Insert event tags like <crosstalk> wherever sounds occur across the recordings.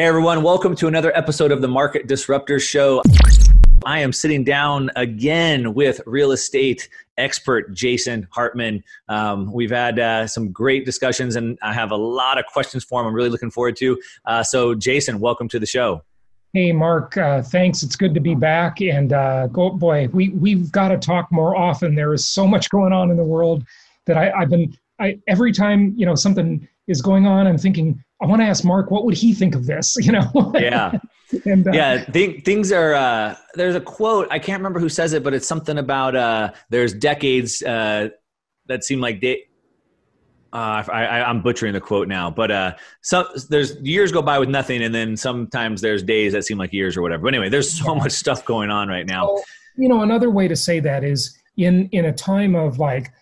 Hey everyone, welcome to another episode of the Market Disruptors Show. I am sitting down again with real estate expert Jason Hartman. Um, we've had uh, some great discussions, and I have a lot of questions for him. I'm really looking forward to. Uh, so, Jason, welcome to the show. Hey, Mark. Uh, thanks. It's good to be back. And uh, go, boy, we we've got to talk more often. There is so much going on in the world that I, I've been. I, every time you know something is going on, I'm thinking I want to ask Mark, what would he think of this? <laughs> You know? yeah. and, uh, yeah. Th- things are, uh, there's a quote, I can't remember who says it, but it's something about, uh, there's decades, uh, that seem like they, uh, I, am butchering the quote now, but uh, some there's years go by with nothing, and then sometimes there's days that seem like years or whatever. But anyway, there's so much stuff going on right now. So, you know, another way to say that is in in a time of like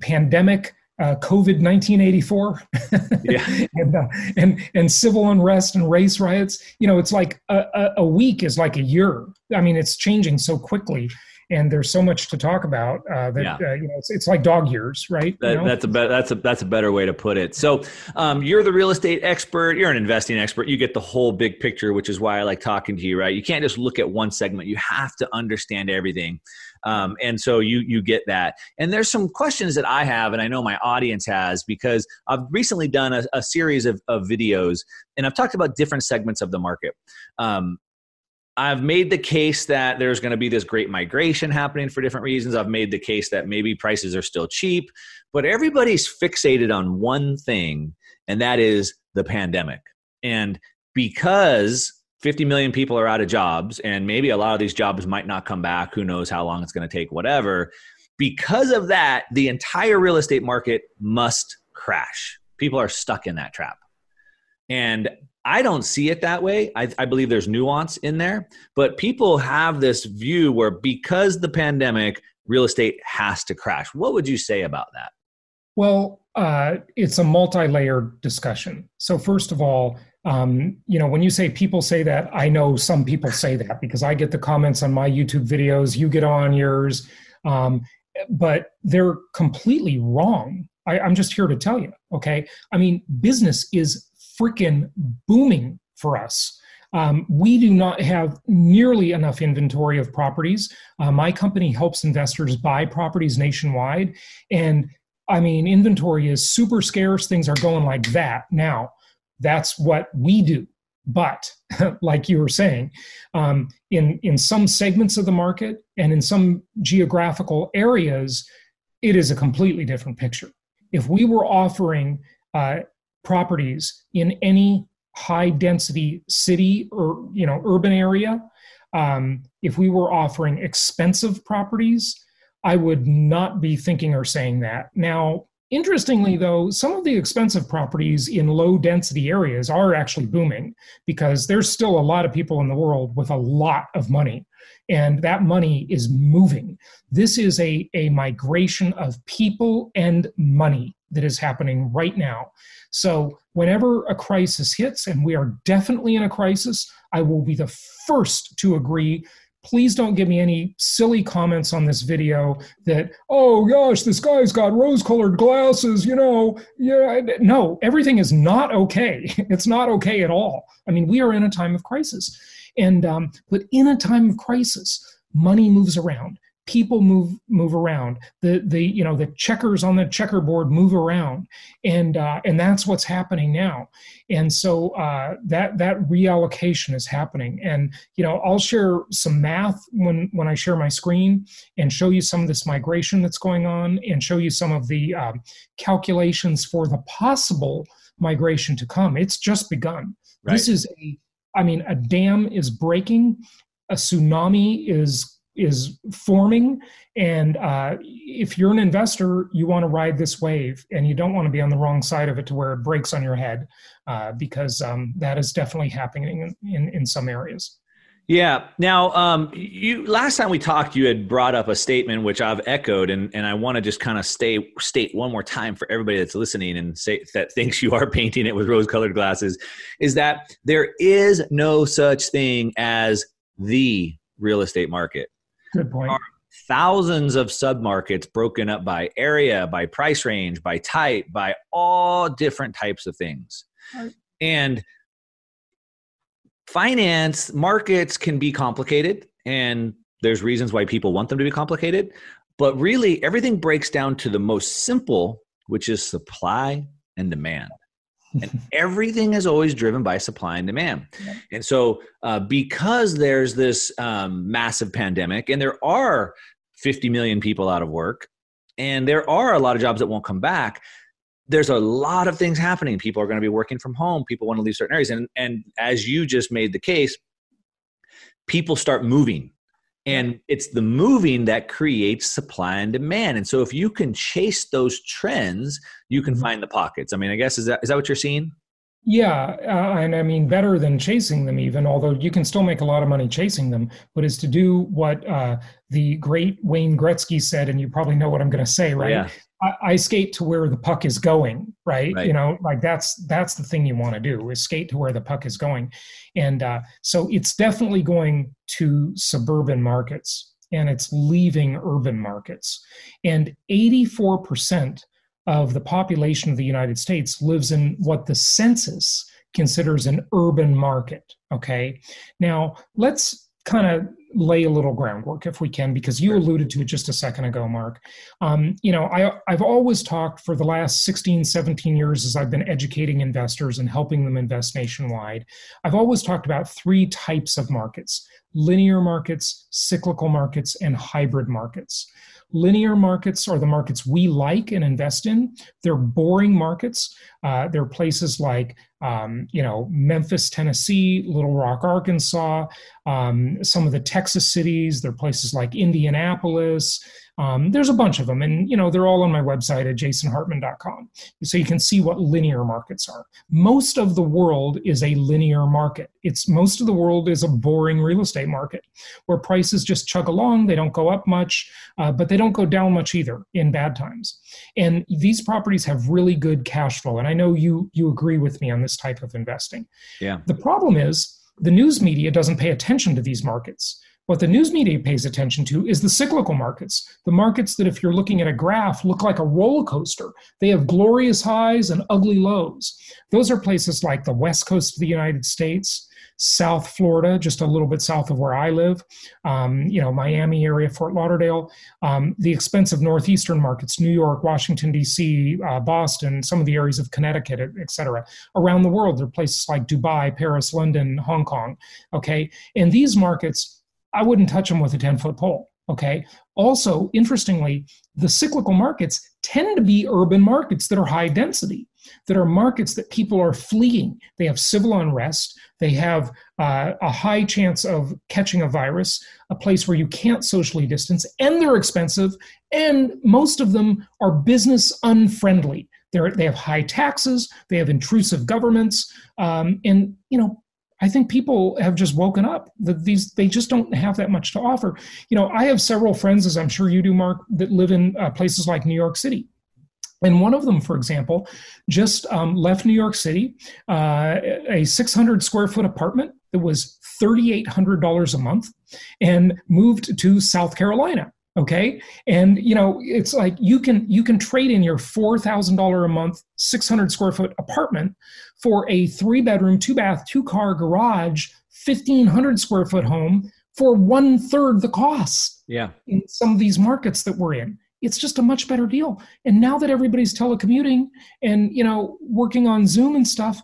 pandemic, uh, COVID 1984 <laughs> yeah. and, uh, and, and civil unrest and race riots. You know, it's like a, a, a, week is like a year. I mean, it's changing so quickly. And there's so much to talk about uh, that yeah. Uh, you know it's, it's like dog years, right? That, you know? That's a be- that's a that's a better way to put it. So, um, you're the real estate expert. You're an investing expert. You get the whole big picture, which is why I like talking to you. Right? You can't just look at one segment. You have to understand everything. Um, and so you you get that. And there's some questions that I have, and I know my audience has, because I've recently done a, a series of, of videos, and I've talked about different segments of the market. Um, I've made the case that there's going to be this great migration happening for different reasons. I've made the case that maybe prices are still cheap, but everybody's fixated on one thing, and that is the pandemic. And because 50 million people are out of jobs and maybe a lot of these jobs might not come back. Who knows how long it's going to take whatever. Because of that the entire real estate market must crash. People are stuck in that trap. And i don't see it that way. I, I, believe there's nuance in there but people have this view where because the pandemic real estate has to crash. What would you say about that? Well uh, it's a multi-layered discussion. So first of all um, you know, when you say people say that, I know some people say that because I get the comments on my YouTube videos, you get on yours, um, but they're completely wrong. I, I'm just here to tell you, okay? I mean, business is freaking booming for us. Um, we do not have nearly enough inventory of properties. Uh, my company helps investors buy properties nationwide. And I mean, inventory is super scarce. Things are going like that now that's what we do. But <laughs> like you were saying, um, in in some segments of the market and in some geographical areas, it is a completely different picture. If we were offering uh, properties in any high density city or you know urban area, um, if we were offering expensive properties, I would not be thinking or saying that. Now, Interestingly, though, some of the expensive properties in low density areas are actually booming because there's still a lot of people in the world with a lot of money, and that money is moving. This is a, a migration of people and money that is happening right now. So, whenever a crisis hits, and we are definitely in a crisis, I will be the first to agree please don't give me any silly comments on this video that oh gosh this guy's got rose colored glasses you know yeah no everything is not okay. <laughs> It's not okay at all. I mean we are in a time of crisis. And um, but in a time of crisis money moves around people move move around. The the you know the checkers on the checkerboard move around. And uh, and that's what's happening now. And so uh, that that reallocation is happening. And you know i'll share some math when when i share my screen and show you some of this migration that's going on and show you some of the um, calculations for the possible migration to come. It's just begun. Right. this is a i mean a dam is breaking. A tsunami is is forming and uh, if you're an investor you want to ride this wave and you don't want to be on the wrong side of it to where it breaks on your head uh, because um, that is definitely happening in, in, in some areas yeah. Now, um, you last time we talked, you had brought up a statement which I've echoed, and, and I want to just kind of stay state one more time for everybody that's listening and say that thinks you are <laughs> painting it with rose-colored glasses, is that there is no such thing as the real estate market. Good point. thousands of submarkets broken up by area, by price range, by type, by all different types of things. Right. And finance markets can be complicated and there's reasons why people want them to be complicated but really everything breaks down to the most simple which is supply and demand and everything is always driven by supply and demand and so uh, because there's this um, massive pandemic and there are 50 million people out of work and there are a lot of jobs that won't come back there's a lot of things happening. People are going to be working from home. People want to leave certain areas. And, and as you just made the case, people start moving. And it's the moving that creates supply and demand. And so if you can chase those trends, you can mm-hmm. find the pockets. I mean, I guess is that is that what you're seeing? Yeah, uh, and I mean better than chasing them even, although you can still make a lot of money chasing them, but is to do what uh, the great Wayne Gretzky said, and you probably know what I'm going to say, right? Yeah. I, I, skate to where the puck is going, right? right? You know, like that's that's the thing you want to do is skate to where the puck is going, and uh, so it's definitely going to suburban markets and it's leaving urban markets, and 84 percent of the population of the United States lives in what the census considers an urban market. Okay. Now, let's kind of lay a little groundwork if we can, because you alluded to it just a second ago, Mark. Um, you know, I, I've always talked for the last 16, 17 years as I've been educating investors and helping them invest nationwide. I've always talked about three types of markets linear markets, cyclical markets, and hybrid markets. Linear markets are the markets we like and invest in. They're boring markets. Uh, they're places like, um, you know, Memphis, Tennessee, Little Rock, Arkansas, um, some of the Texas cities. There are places like Indianapolis, um, there's a bunch of them, and you know they're all on my website at jasonhartman.com, so you can see what linear markets are. Most of the world is a linear market. It's most of the world is a boring real estate market where prices just chug along. They don't go up much, uh, but they don't go down much either in bad times. And these properties have really good cash flow, and I know you you agree with me on this type of investing. Yeah. The problem is the news media doesn't pay attention to these markets. What the news media pays attention to is the cyclical markets, the markets that, if you're looking at a graph, look like a roller coaster. They have glorious highs and ugly lows. Those are places like the west coast of the United States, South Florida, just a little bit south of where I live, um, you know, Miami area, Fort Lauderdale, um, the expensive northeastern markets, New York, Washington, D.C., uh, Boston, some of the areas of Connecticut, et cetera. Around the world, there are places like Dubai, Paris, London, Hong Kong. Okay. And these markets, I wouldn't touch them with a 10 foot pole. Okay. Also, interestingly, the cyclical markets tend to be urban markets that are high density, that are markets that people are fleeing. They have civil unrest. They have uh, a high chance of catching a virus, a place where you can't socially distance, and they're expensive. And most of them are business unfriendly. They're, they have high taxes. They have intrusive governments, um, and you know I think people have just woken up that these they just don't have that much to offer. You know, I have several friends, as I'm sure you do, Mark, that live in uh, places like New York City. And one of them, for example, just um, left New York City, uh, a 600 square foot apartment that was $3,800 a month, and moved to South Carolina okay? And you know it's like you can you can trade in your $4000 a month 600 square foot apartment for a three bedroom two bath two car garage 1500 square foot home for one third the cost yeah. in some of these markets that we're in. It's just a much better deal. And now that everybody's telecommuting and you know working on zoom and stuff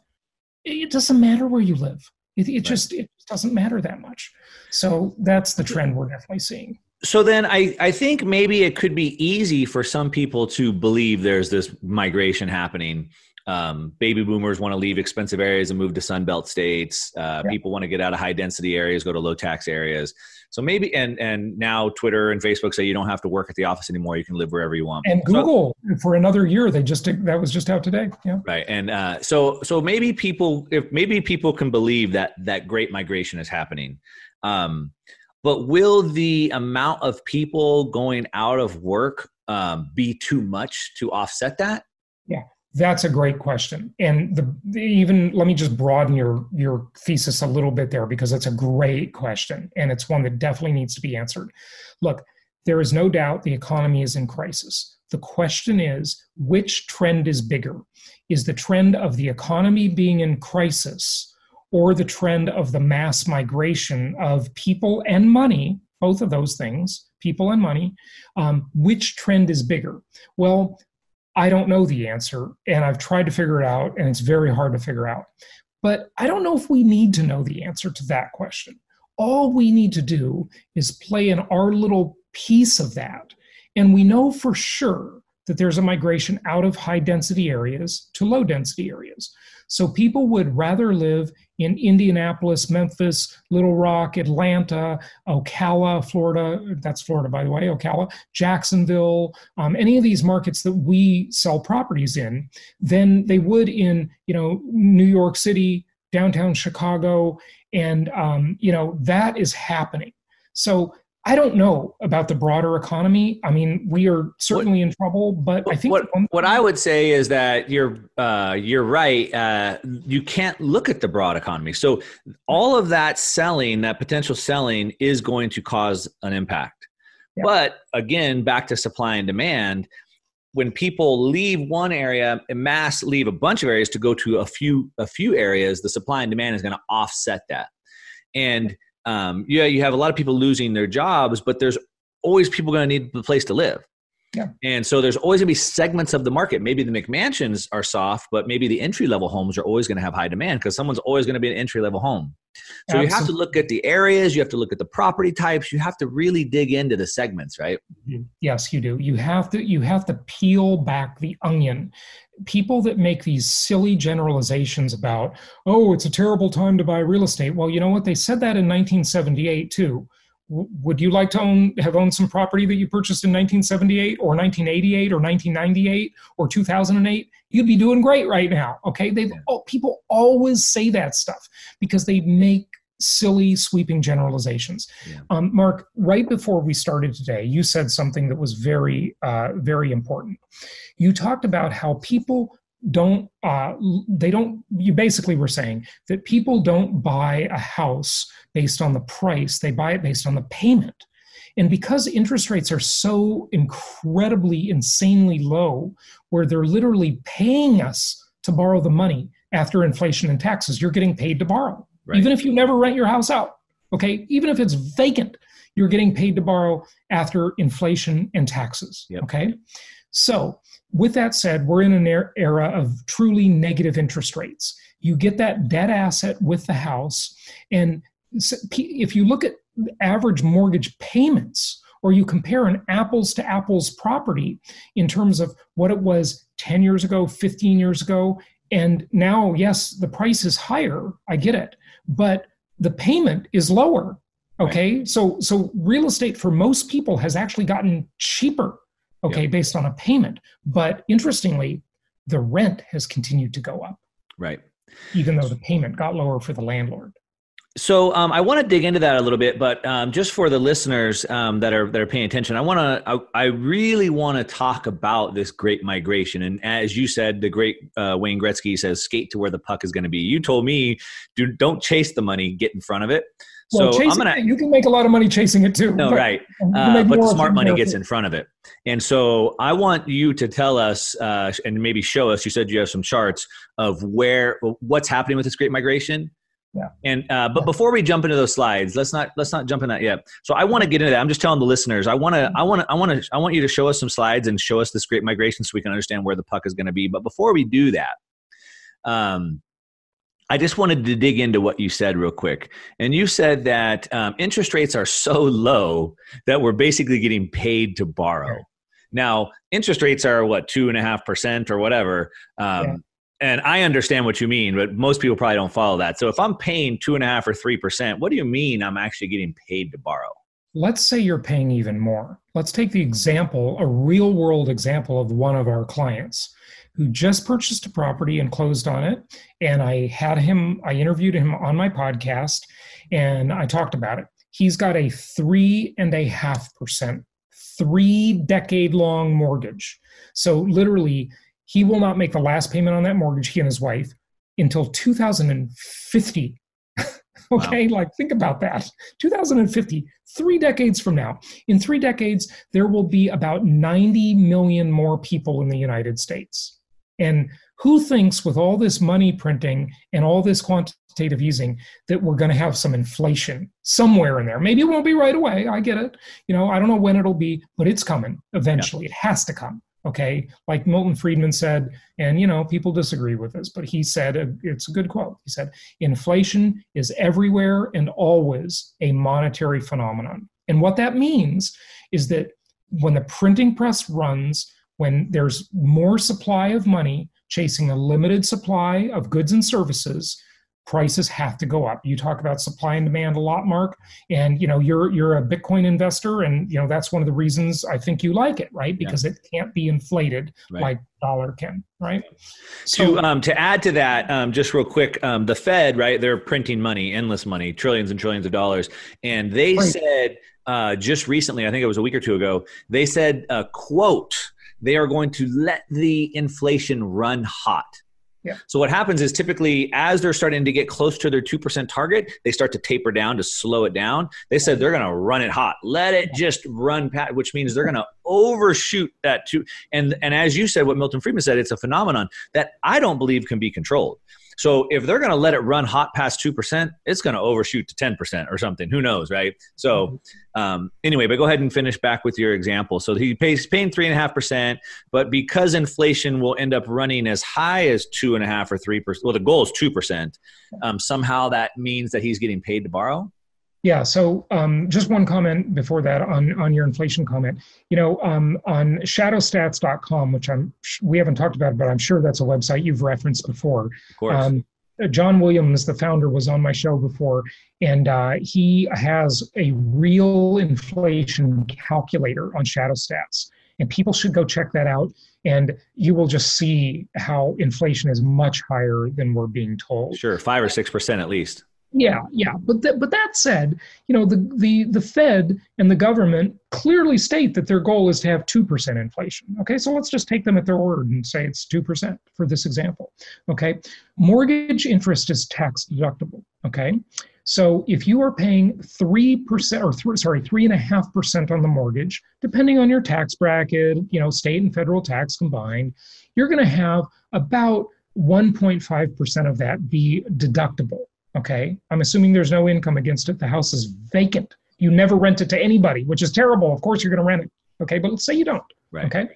it doesn't matter where you live. It, it right. just it doesn't matter that much. So that's the trend we're definitely seeing so then I, I think maybe it could be easy for some people to believe there's this migration happening. Um, baby boomers want to leave expensive areas and move to sunbelt states. Uh, yeah. people want to get out of high density areas go to low tax areas. So maybe and and now twitter and facebook say you don't have to work at the office anymore you can live wherever you want. And google so, for another year they just that was just out today yeah. Right and uh, so so maybe people if maybe people can believe that that great migration is happening. Um, but will the amount of people going out of work um, be too much to offset that? Yeah, that's a great question. And the, even let me just broaden your your thesis a little bit there because it's a great question and it's one that definitely needs to be answered. Look, there is no doubt the economy is in crisis. The question is which trend is bigger? Is the trend of the economy being in crisis or the trend of the mass migration of people and money, both of those things, people and money, um, which trend is bigger? Well, I don't know the answer, and I've tried to figure it out, and it's very hard to figure out. But I don't know if we need to know the answer to that question. All we need to do is play in our little piece of that. And we know for sure that there's a migration out of high density areas to low density areas. So people would rather live in Indianapolis, Memphis, Little Rock, Atlanta, Ocala, Florida. That's Florida, by the way, Ocala, Jacksonville, um, any of these markets that we sell properties in, than they would in you know New York City, downtown Chicago, and um, you know that is happening. So I don't know about the broader economy. I mean, we are certainly what, in trouble, but I think what, what I would say is that you're uh, you're right. Uh, you can't look at the broad economy. So all of that selling, that potential selling, is going to cause an impact. Yeah. But again, back to supply and demand. When people leave one area and mass leave a bunch of areas to go to a few a few areas, the supply and demand is going to offset that. And um, yeah, you have a lot of people losing their jobs, but there's always people going to need the place to live. Yeah. And so there's always going to be segments of the market. Maybe the McMansions are soft, but maybe the entry level homes are always going to have high demand because someone's always going to be an entry level home. So Absolutely. you have to look at the areas, you have to look at the property types, you have to really dig into the segments, right? Mm-hmm. Yes, you do. You have to you have to peel back the onion. People that make these silly generalizations about, "Oh, it's a terrible time to buy real estate." Well, you know what? They said that in 1978 too would you like to own have owned some property that you purchased in 1978 or 1988 or 1998 or 2008 you'd be doing great right now okay? They oh, people always say that stuff because they make silly sweeping generalizations. Yeah. um, mark right before we started today you said something that was very uh, very important. You talked about how people don't uh, they don't you basically were saying that people don't buy a house based on the price. They buy it based on the payment. And because interest rates are so incredibly insanely low where they're literally paying us to borrow the money after inflation and taxes you're getting paid to borrow. Right. even if you never rent your house out okay? Even if it's vacant you're getting paid to borrow after inflation and taxes yep. okay? So with that said, we're in an er, era of truly negative interest rates. You get that debt asset with the house. And if you look at average mortgage payments, or you compare an apples to apples property in terms of what it was 10 years ago, 15 years ago, and now, yes, the price is higher. I get it. But the payment is lower. Okay. Right. So, so real estate for most people has actually gotten cheaper okay, based on a payment. But interestingly, the rent has continued to go up. Right. Even though the payment got lower for the landlord. So um, I want to dig into that a little bit, but um, just for the listeners um, that are that are paying attention, I want to I, I, really want to talk about this great migration. And as you said, the great uh, Wayne Gretzky says, "Skate to where the puck is going to be." You told me, "Do don't chase the money, get in front of it." Well, so I'm gonna. You can make a lot of money chasing it too. No, but right. Uh, but the smart money gets in front of it, and so I want you to tell us uh, and maybe show us. You said you have some charts of where what's happening with this great migration. Yeah. And uh, but before we jump into those slides, let's not let's not jump in that yet. So I want to get into that. I'm just telling the listeners. I want to I want to I want to I want you to show us some slides and show us this great migration so we can understand where the puck is going to be. But before we do that, um, I just wanted to dig into what you said real quick. And you said that um, interest rates are so low that we're basically getting paid to borrow. Now, interest rates are what, two and a half percent or whatever. Um, yeah. And I understand what you mean, but most people probably don't follow that. So if I'm paying two and a half or three percent, what do you mean I'm actually getting paid to borrow? Let's say you're paying even more. Let's take the example, a real world example of one of our clients who just purchased a property and closed on it. And I had him, I interviewed him on my podcast and I talked about it. He's got a three and a half percent, three decade long mortgage. So literally, he will not make the last payment on that mortgage, he and his wife, until 2050. <laughs> okay, wow. like think about that. 2050, three decades from now. In three decades, there will be about 90 million more people in the United States. And who thinks with all this money printing and all this quantitative easing that we're going to have some inflation somewhere in there. Maybe it won't be right away. I get it. You know, I don't know when it'll be, but it's coming eventually. Yeah. It has to come. Okay. Like Milton Friedman said, and you know, people disagree with this, but he said, it's a good quote. He said, inflation is everywhere and always a monetary phenomenon. And what that means is that when the printing press runs, when there's more supply of money chasing a limited supply of goods and services, prices have to go up. You talk about supply and demand a lot, Mark, and you know you're you're a Bitcoin investor, and you know that's one of the reasons I think you like it, right? Because yeah. it can't be inflated right. like dollar can, right? So, to um, to add to that, um, just real quick, um, the Fed, right? They're printing money, endless money, trillions and trillions of dollars, and they right. said uh, just recently, I think it was a week or two ago, they said, uh, "quote." They are going to let the inflation run hot yeah. So what happens is typically as they're starting to get close to their 2% target, they start to taper down to slow it down. They said they're going to run it hot. Let it just run past, which means they're going to overshoot that two. And and as you said what Milton Friedman said, it's a phenomenon that I don't believe can be controlled. So if they're going to let it run hot past 2%, it's going to overshoot to 10% or something. Who knows, right? So mm-hmm. um, anyway, but go ahead and finish back with your example. So he pays paying 3.5%, but because inflation will end up running as high as 2.5 or 3%, well, the goal is 2%, um, somehow that means that he's getting paid to borrow? Yeah. So um, just one comment before that on on your inflation comment. You know, um, on shadowstats.com, which I'm we haven't talked about, but I'm sure that's a website you've referenced before. Of course. Um, John Williams, the founder, was on my show before, and uh, he has a real inflation calculator on Shadow Stats, and people should go check that out. And you will just see how inflation is much higher than we're being told. Sure, five or six percent at least. Yeah, yeah, but th- but that said, you know the the the Fed and the government clearly state that their goal is to have two percent inflation. Okay, so let's just take them at their word and say it's two percent for this example. Okay, mortgage interest is tax deductible. Okay, so if you are paying three percent or th- sorry three and a half percent on the mortgage, depending on your tax bracket, you know state and federal tax combined, you're going to have about 1.5 percent of that be deductible Okay. I'm assuming there's no income against it. The house is vacant. You never rent it to anybody, which is terrible. Of course, you're going to rent it. Okay. But let's say you don't. Right. Okay.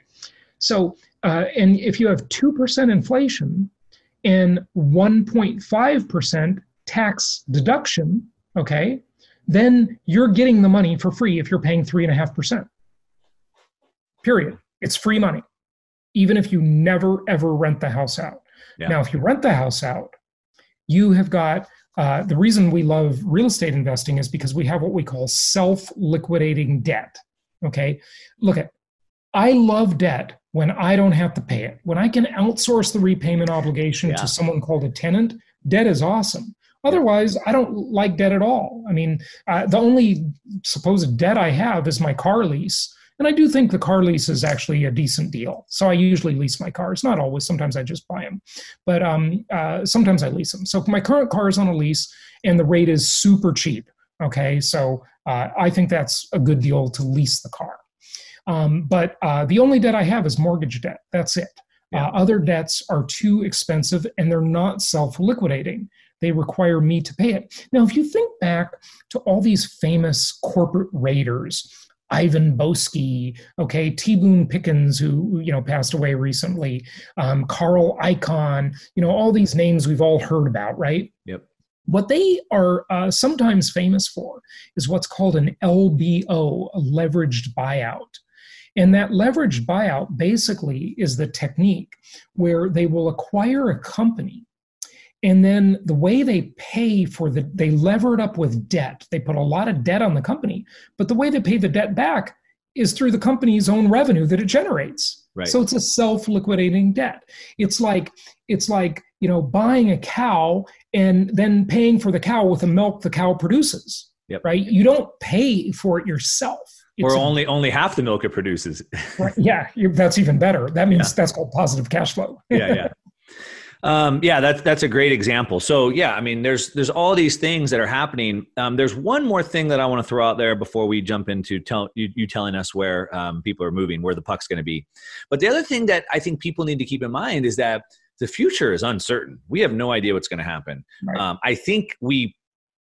So, uh, and if you have 2% inflation and 1.5% tax deduction, okay, then you're getting the money for free if you're paying 3.5%. Period. It's free money, even if you never ever rent the house out. Yeah. Now, if you rent the house out, you have got uh, the reason we love real estate investing is because we have what we call self liquidating debt. Okay. Look at, I love debt when I don't have to pay it. When I can outsource the repayment obligation yeah. to someone called a tenant, debt is awesome. Otherwise, I don't like debt at all. I mean, uh, the only supposed debt I have is my car lease. And I do think the car lease is actually a decent deal. So I usually lease my cars, not always. Sometimes I just buy them, but um, uh, sometimes I lease them. So my current car is on a lease, and the rate is super cheap. Okay, so uh, I think that's a good deal to lease the car. Um, but uh, the only debt I have is mortgage debt. That's it. Yeah. Uh, other debts are too expensive and they're not self liquidating. They require me to pay it. Now, if you think back to all these famous corporate raiders, Ivan Boesky, okay, T. Boone Pickens, who you know passed away recently, um, Carl Icahn, you know, all these names we've all heard about, right? Yep. What they are uh, sometimes famous for is what's called an LBO, a leveraged buyout. And that leveraged buyout basically is the technique where they will acquire a company and then the way they pay for the they lever it up with debt. They put a lot of debt on the company but the way they pay the debt back is through the company's own revenue that it generates. Right. so it's a self-liquidating debt. It's like it's like you know buying a cow and then paying for the cow with the milk the cow produces yep. right? You don't pay for it yourself. It's or only a, only half the milk it produces. Right, yeah that's even better. That means yeah. that's called positive cash flow. Yeah yeah <laughs> um, yeah, that's that's a great example. So yeah, I mean, there's there's all these things that are happening. Um, there's one more thing that I want to throw out there before we jump into tell, you, you telling us where um, people are moving, where the puck's going to be. But the other thing that I think people need to keep in mind is that the future is uncertain. We have no idea what's going to happen. Right. Um, I think we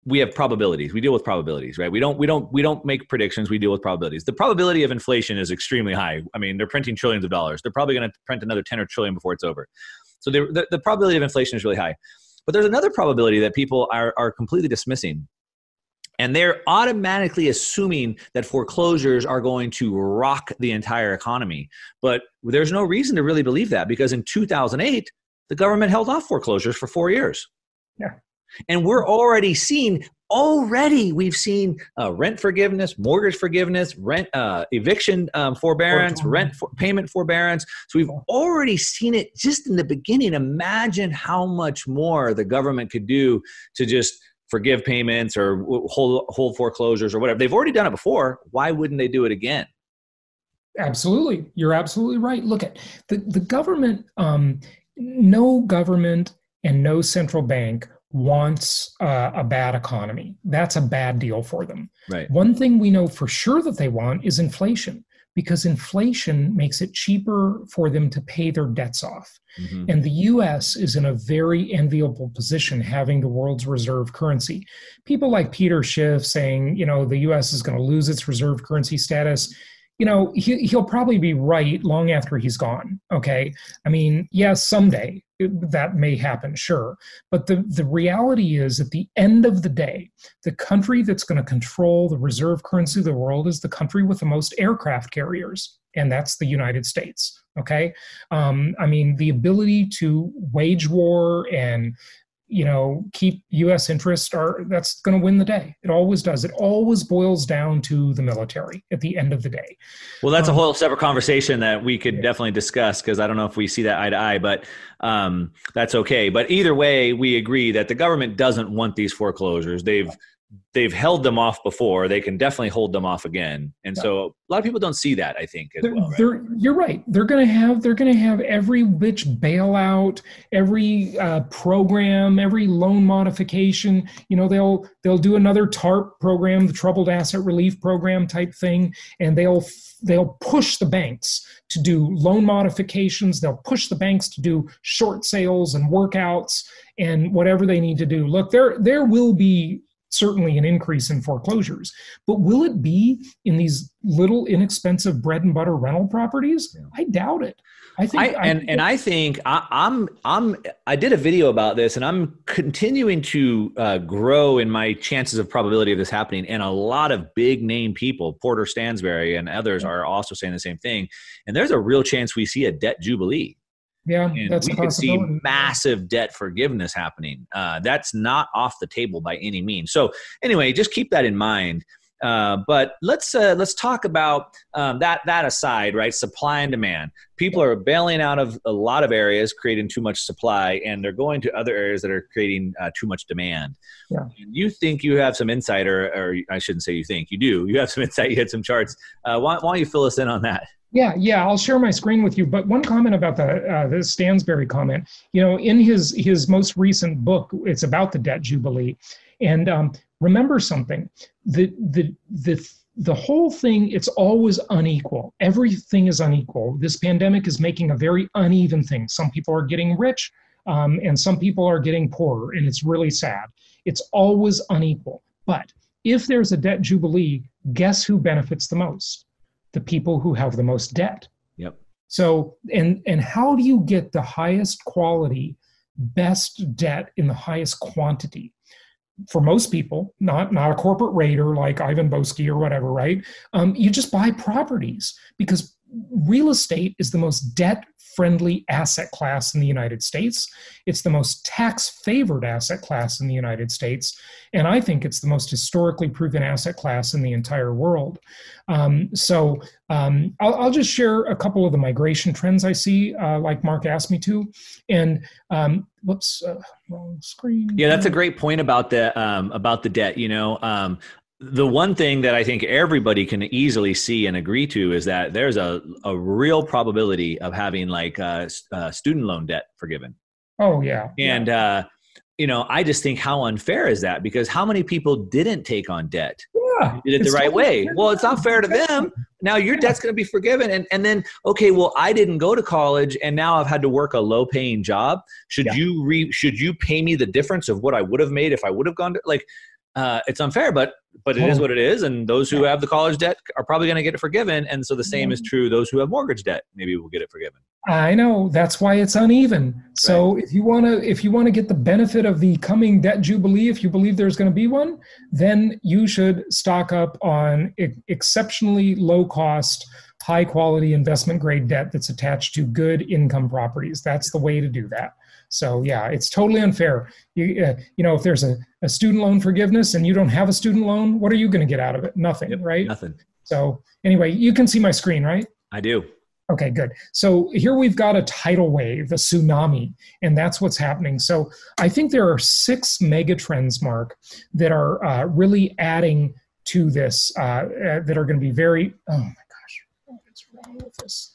we have probabilities. We deal with probabilities, right? We don't we don't we don't make predictions. We deal with probabilities. The probability of inflation is extremely high. I mean, they're printing trillions of dollars. They're probably going to print another ten or trillion before it's over. So the, the, probability of inflation is really high. But there's another probability that people are are completely dismissing. And they're automatically assuming that foreclosures are going to rock the entire economy. But there's no reason to really believe that because in 2008, the government held off foreclosures for four years. Yeah. And we're already seeing already we've seen uh, rent forgiveness, mortgage forgiveness, rent uh, eviction um, forbearance, rent for, payment forbearance. So we've already seen it just in the beginning. Imagine how much more the government could do to just forgive payments or hold hold foreclosures or whatever. They've already done it before. Why wouldn't they do it again? Absolutely, you're absolutely right. Look at the the government. Um, no government and no central bank wants uh, a bad economy. That's a bad deal for them. Right. One thing we know for sure that they want is inflation because inflation makes it cheaper for them to pay their debts off. Mm-hmm. And the US is in a very enviable position having the world's reserve currency. People like Peter Schiff saying, you know, the US is going to lose its reserve currency status you know he, he'll probably be right long after he's gone okay i mean yes someday that may happen sure. But the, the reality is at the end of the day the country that's going to control the reserve currency of the world is the country with the most aircraft carriers and that's the united states okay? Um, i mean the ability to wage war and you know keep us interests are that's going to win the day. It always does. It always boils down to the military at the end of the day. Well that's um, a whole separate conversation that we could yeah. definitely discuss because i don't know if we see that eye to eye but um, that's okay. But either way we agree that the government doesn't want these foreclosures. They've they've held them off before they can definitely hold them off again. And yeah. so a lot of people don't see that i think they're, well, right? you're right. They're going to have they're going to have every which bailout every uh, program every loan modification. You know they'll they'll do another tarp program the troubled asset relief program type thing and they'll they'll push the banks to do loan modifications. They'll push the banks to do short sales and workouts and whatever they need to do. Look there there will be certainly an increase in foreclosures. But will it be in these little inexpensive bread and butter rental properties? I doubt it. I think, I, I, and and I think I, am I'm, I'm I did a video about this, and I'm continuing to uh, grow in my chances of probability of this happening. And a lot of big name people, Porter Stansberry and others, yeah. are also saying the same thing. And there's a real chance we see a debt jubilee yeah, and that's we could see massive debt forgiveness happening. Uh, that's not off the table by any means. So anyway, just keep that in mind. Uh, but let's uh, let's talk about um, that that aside, right? Supply and demand. People are bailing out of a lot of areas, creating too much supply, and they're going to other areas that are creating uh, too much demand. Yeah. And you think you have some insight, or, or, I shouldn't say you think you do. You have some insight. You had some charts. Uh, why, why don't you fill us in on that? Yeah, yeah, I'll share my screen with you. But one comment about the uh, the Stansberry comment, you know, in his his most recent book, it's about the debt jubilee, and um, remember something: the the the the whole thing it's always unequal. Everything is unequal. This pandemic is making a very uneven thing. Some people are getting rich, um, and some people are getting poorer, and it's really sad. It's always unequal. But if there's a debt jubilee, guess who benefits the most? The people who have the most debt. Yep. So, and and how do you get the highest quality, best debt in the highest quantity? For most people, not not a corporate raider like Ivan Boesky or whatever, right? Um, you just buy properties because real estate is the most debt friendly asset class in the United States. It's the most tax favored asset class in the United States. And I think it's the most historically proven asset class in the entire world. Um, so um, I'll, I'll, just share a couple of the migration trends I see, uh, like Mark asked me to. And um, whoops, uh, wrong screen. Yeah, that's a great point about the um, about the debt. You know, um, the one thing that I think everybody can easily see and agree to is that there's a, a real probability of having like uh, uh, student loan debt forgiven. Oh yeah. And yeah. Uh, you know, I just think how unfair is that? Because how many people didn't take on debt? Yeah, did it the right way. Well, it's not fair to them. Now your debt's going to be forgiven, and and then okay, well, I didn't go to college, and now I've had to work a low paying job. Should yeah. you re should you pay me the difference of what I would have made if I would have gone to like? Uh, it's unfair, but but it is oh. what it is, and those who have the college debt are probably going to get it forgiven, and so the same is true. Those who have mortgage debt maybe will get it forgiven. I know that's why it's uneven. So right. if you want to if you want to get the benefit of the coming debt jubilee, if you believe there's going to be one, then you should stock up on exceptionally low cost, high quality investment grade debt that's attached to good income properties. That's the way to do that. So yeah, it's totally unfair. You, uh, you know, if there's a, a student loan forgiveness and you don't have a student loan, what are you going to get out of it? Nothing, yep, right? Nothing. So anyway, you can see my screen, right? I do. Okay, good. So here we've got a tidal wave, a tsunami, and that's what's happening. So I think there are six mega trends, Mark, that are uh, really adding to this, uh, uh, that are going to be very, oh my gosh, what's wrong with this?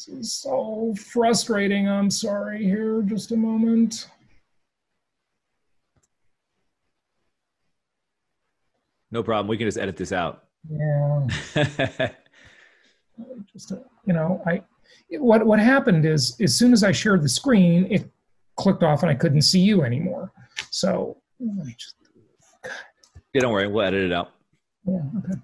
This is so frustrating. I'm sorry here, just a moment. No problem. We can just edit this out. Yeah. <laughs> just, you know, I, what, what happened is as soon as I shared the screen, it clicked off and I couldn't see you anymore. So let me just. Yeah, don't worry. We'll edit it out. Yeah. Okay.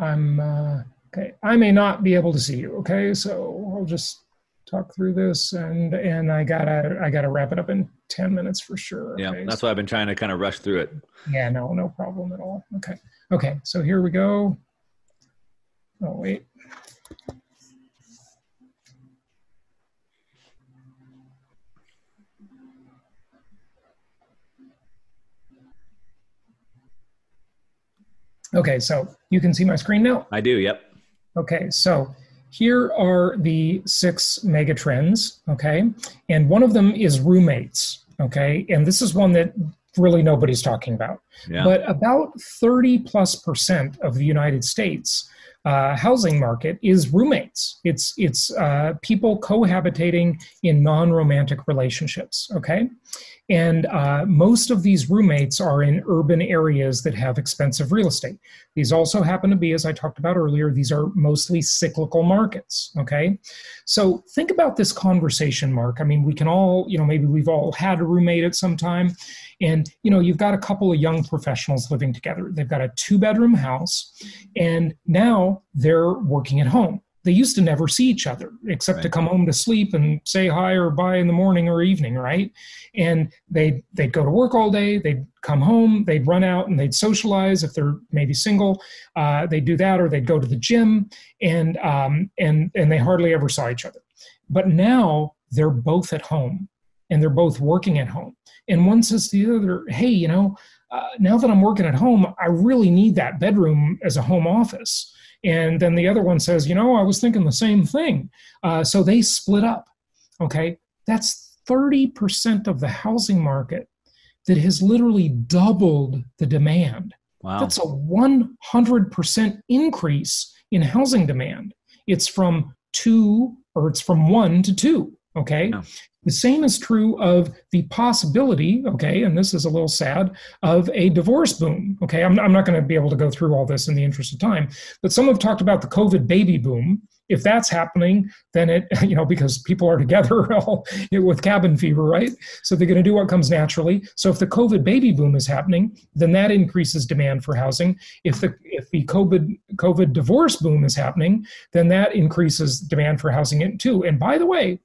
I'm uh, okay. I may not be able to see you. Okay, so I'll just talk through this, and and I gotta I gotta wrap it up in ten minutes for sure. Okay? Yeah, that's why I've been trying to kind of rush through it. Yeah, no, no problem at all. Okay, okay. So here we go. Oh wait. Okay, so you can see my screen now? I do, yep. Okay, so here are the six mega trends, okay? And one of them is roommates, okay? And this is one that really nobody's talking about. Yeah. But about 30 plus percent of the United States uh, housing market is roommates. It's it's uh, people cohabitating in non-romantic relationships. Okay, and uh, most of these roommates are in urban areas that have expensive real estate. These also happen to be, as I talked about earlier, these are mostly cyclical markets. Okay. So think about this conversation, Mark. I mean, we can all, you know, maybe we've all had a roommate at some time. And, you know, you've got a couple of young professionals living together. They've got a two bedroom house, and now they're working at home they used to never see each other except right. to come home to sleep and say hi or bye in the morning or evening right? And they they'd go to work all day they'd come home they'd run out and they'd socialize if they're maybe single uh, they'd do that or they'd go to the gym and um, and and they hardly ever saw each other. But now they're both at home and they're both working at home. And one says to the other hey you know uh, now that i'm working at home i really need that bedroom as a home office and then the other one says, you know, I was thinking the same thing. Uh, so they split up. Okay. That's 30% of the housing market that has literally doubled the demand. Wow. That's a 100% increase in housing demand. It's from two, or it's from one to two. Okay. Yeah. The same is true of the possibility, okay, and this is a little sad, of a divorce boom. Okay, I'm, I'm not going to be able to go through all this in the interest of time, but some have talked about the COVID baby boom. If that's happening, then it, <laughs> you know, because people are together <laughs> all, with cabin fever, right? So they're going to do what comes naturally. So if the COVID baby boom is happening, then that increases demand for housing. If the if the COVID COVID divorce boom is happening, then that increases demand for housing too. And by the way,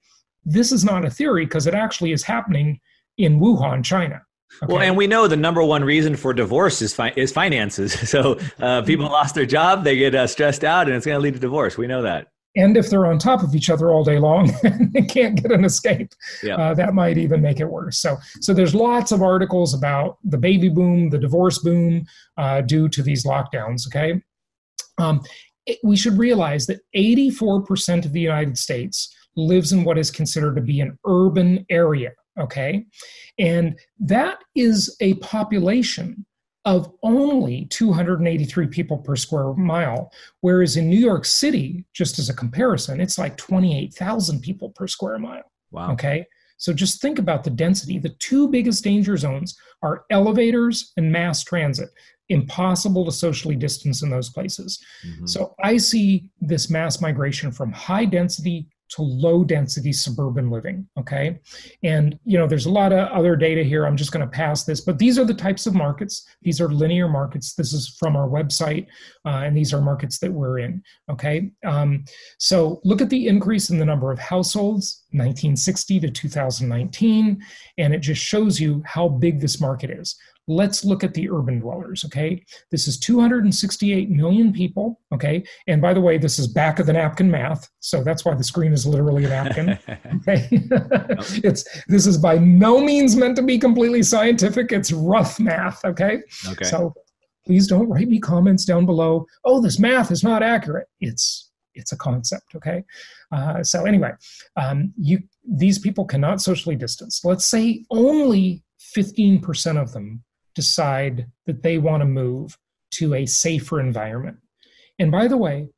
this is not a theory because it actually is happening in Wuhan, China. Okay. Well, and we know the number one reason for divorce is fi- is finances. <laughs> So uh, people lost their job, they get uh, stressed out, and it's going to lead to divorce. We know that. And if they're on top of each other all day long <laughs> and they can't get an escape, yeah. uh, that might even make it worse. So, so there's lots of articles about the baby boom, the divorce boom, uh, due to these lockdowns. Okay, um, it, we should realize that 84% of the United States lives in what is considered to be an urban area. Okay. And that is a population of only 283 people per square mile. Whereas in New York City, just as a comparison, it's like 28,000 people per square mile. Wow. Okay. So just think about the density. The two biggest danger zones are elevators and mass transit. Impossible to socially distance in those places. Mm-hmm. So I see this mass migration from high density to low density suburban living okay? And you know there's a lot of other data here. I'm just going to pass this but these are the types of markets. These are linear markets. This is from our website uh, and these are markets that we're in okay? Um, so look at the increase in the number of households 1960 to 2019 and it just shows you how big this market is. Let's look at the urban dwellers okay? This is 268 million people okay? And by the way this is back of the napkin math so that's why the screen is literally a napkin <laughs> okay? <laughs> It's this is by no means meant to be completely scientific it's rough math okay? Okay. So please don't write me comments down below oh this math is not accurate. It's it's a concept okay uh, so anyway um, you these people cannot socially distance let's say only 15% of them decide that they want to move to a safer environment. And by the way,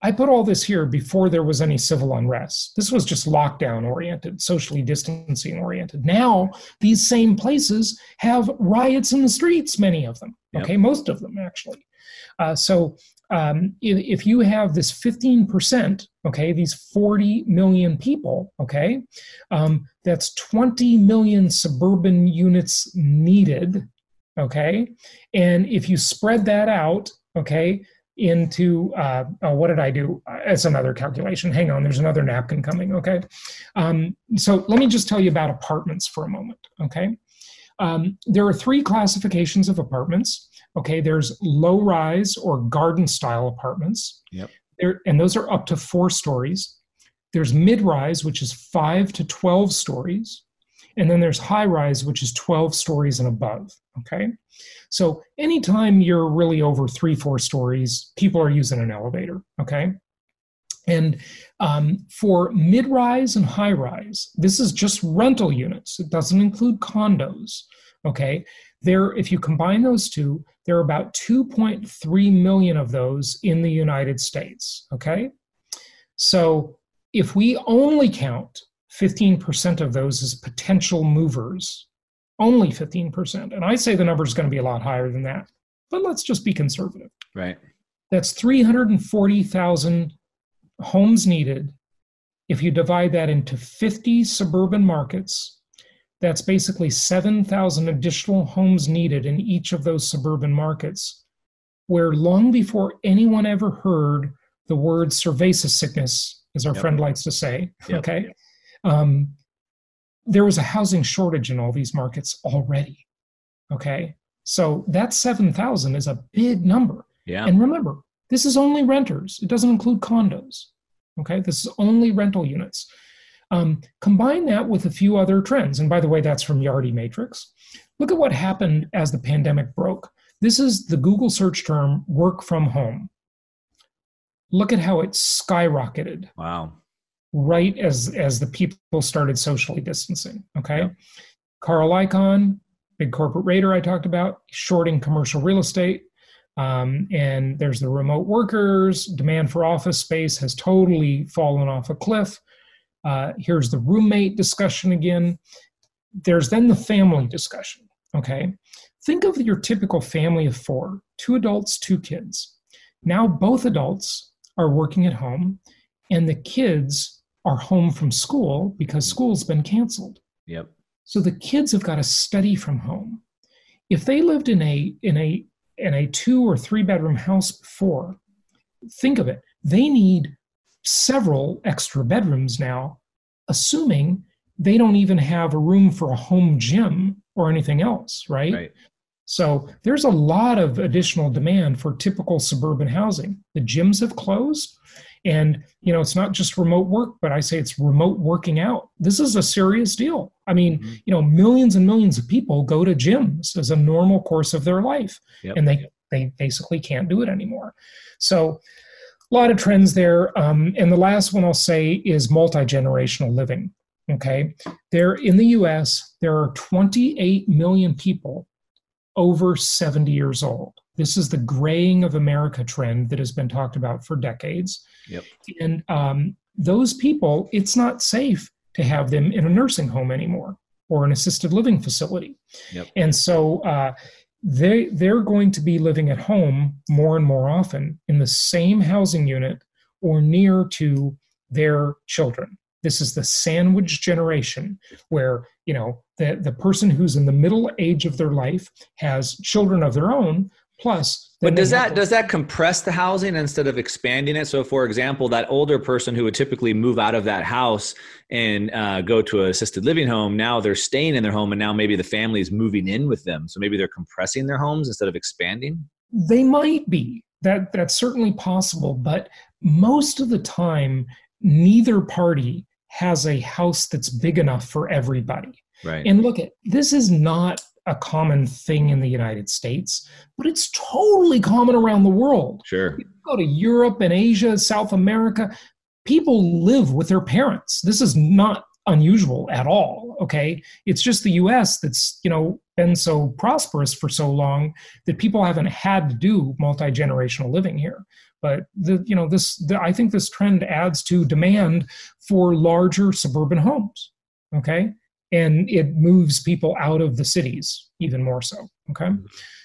I put all this here before there was any civil unrest. This was just lockdown oriented, socially distancing oriented. Now, these same places have riots in the streets, many of them, yep. okay, most of them actually. Uh, so um, if, you have this 15%, okay, these 40 million people, okay, um, that's 20 million suburban units needed okay? And if you spread that out okay into uh, oh, what did i do? It's another calculation. Hang on there's another napkin coming okay? Um, so let me just tell you about apartments for a moment okay? Um, there are three classifications of apartments okay there's low rise or garden style apartments yep there, and those are up to four stories there's mid rise which is five to 12 stories and then there's high rise, which is 12 stories and above. Okay. So anytime you're really over three, four stories, people are using an elevator. Okay. And um, for mid rise and high rise, this is just rental units, it doesn't include condos. Okay. There, if you combine those two, there are about 2.3 million of those in the United States. Okay. So if we only count 15% of those as potential movers. Only 15%. And I say the number is going to be a lot higher than that. But let's just be conservative. Right. That's 340,000 homes needed. If you divide that into 50 suburban markets, that's basically 7,000 additional homes needed in each of those suburban markets, where long before anyone ever heard the word cerveza sickness, as our yep. friend likes to say, yep. okay, um, there was a housing shortage in all these markets already. Okay. So that 7,000 is a big number. Yeah. And remember, this is only renters, it doesn't include condos. Okay. This is only rental units. Um, combine that with a few other trends. And by the way, that's from Yardi Matrix. Look at what happened as the pandemic broke. This is the Google search term work from home. Look at how it skyrocketed. Wow right as as the people started socially distancing. Okay, yeah. Carl Icahn, big corporate raider I talked about, shorting commercial real estate. Um, and there's the remote workers. Demand for office space has totally fallen off a cliff. Uh, here's the roommate discussion again. There's then the family discussion. Okay, think of your typical family of four: two adults, two kids. Now both adults are working at home, and the kids are home from school because school's been canceled. Yep. So the kids have got to study from home. If they lived in a in a in a two or three bedroom house before, think of it. They need several extra bedrooms now, assuming they don't even have a room for a home gym or anything else, right? right. So there's a lot of additional demand for typical suburban housing. The gyms have closed. And, you know, it's not just remote work, but I say it's remote working out. This is a serious deal. I mean, mm-hmm. you know, millions and millions of people go to gyms as a normal course of their life, yep. and they, they basically can't do it anymore. So, a lot of trends there. Um, and the last one I'll say is multi generational living. Okay. There in the US, there are 28 million people over 70 years old. This is the graying of America trend that has been talked about for decades. Yep. And um, those people, it's not safe to have them in a nursing home anymore or an assisted living facility. Yep. And so uh, they they're going to be living at home more and more often in the same housing unit or near to their children. This is the sandwich generation where, you know, the, the person who's in the middle age of their life has children of their own, plus but does that does that compress the housing instead of expanding it? So for example that older person who would typically move out of that house and uh, go to an assisted living home now they're staying in their home and now maybe the family is moving in with them. So maybe they're compressing their homes instead of expanding? They might be. That that's certainly possible but most of the time neither party has a house that's big enough for everybody. Right. And look at this is not a common thing in the United States, but it's totally common around the world. Sure. You go to Europe and Asia, South America, people live with their parents. This is not unusual at all, okay? It's just the US that's, you know, been so prosperous for so long that people haven't had to do multi-generational living here but the you know this the, i think this trend adds to demand for larger suburban homes okay and it moves people out of the cities even more so okay?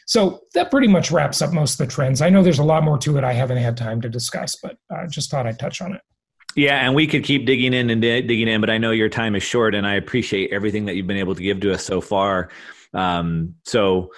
So that pretty much wraps up most of the trends. I know there's a lot more to it i haven't had time to discuss but i uh, just thought i'd touch on it. Yeah, and we could keep digging in and digging in, but I know your time is short, and I appreciate everything that you've been able to give to us so far. Um, so,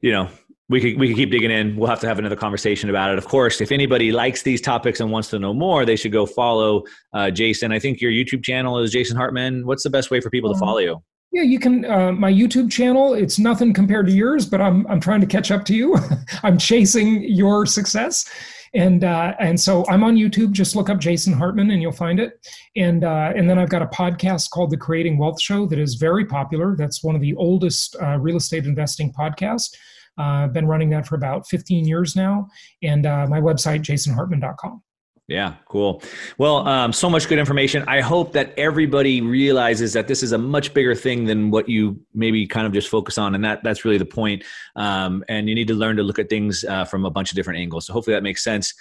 you know, we could we could keep digging in. We'll have to have another conversation about it. Of course, if anybody likes these topics and wants to know more, they should go follow uh, Jason. I think your YouTube channel is Jason Hartman. What's the best way for people to follow you? Yeah, you can. Uh, my YouTube channel. It's nothing compared to yours, but I'm I'm trying to catch up to you. <laughs> I'm chasing your success, and uh, and so I'm on YouTube. Just look up Jason Hartman, and you'll find it. And uh, and then I've got a podcast called The Creating Wealth Show that is very popular. That's one of the oldest uh, real estate investing podcasts. Uh, I've been running that for about 15 years now, and uh, my website, jasonhartman.com. Yeah, cool. Well, um, so much good information. I hope that everybody realizes that this is a much bigger thing than what you maybe kind of just focus on, and that that's really the point. Um, and you need to learn to look at things uh, from a bunch of different angles. So hopefully that makes sense.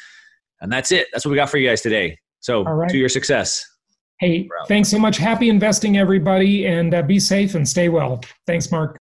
And that's it. That's what we got for you guys today. So right. to your success. Hey, thanks so much. Happy investing, everybody, and uh, be safe and stay well. Thanks, Mark.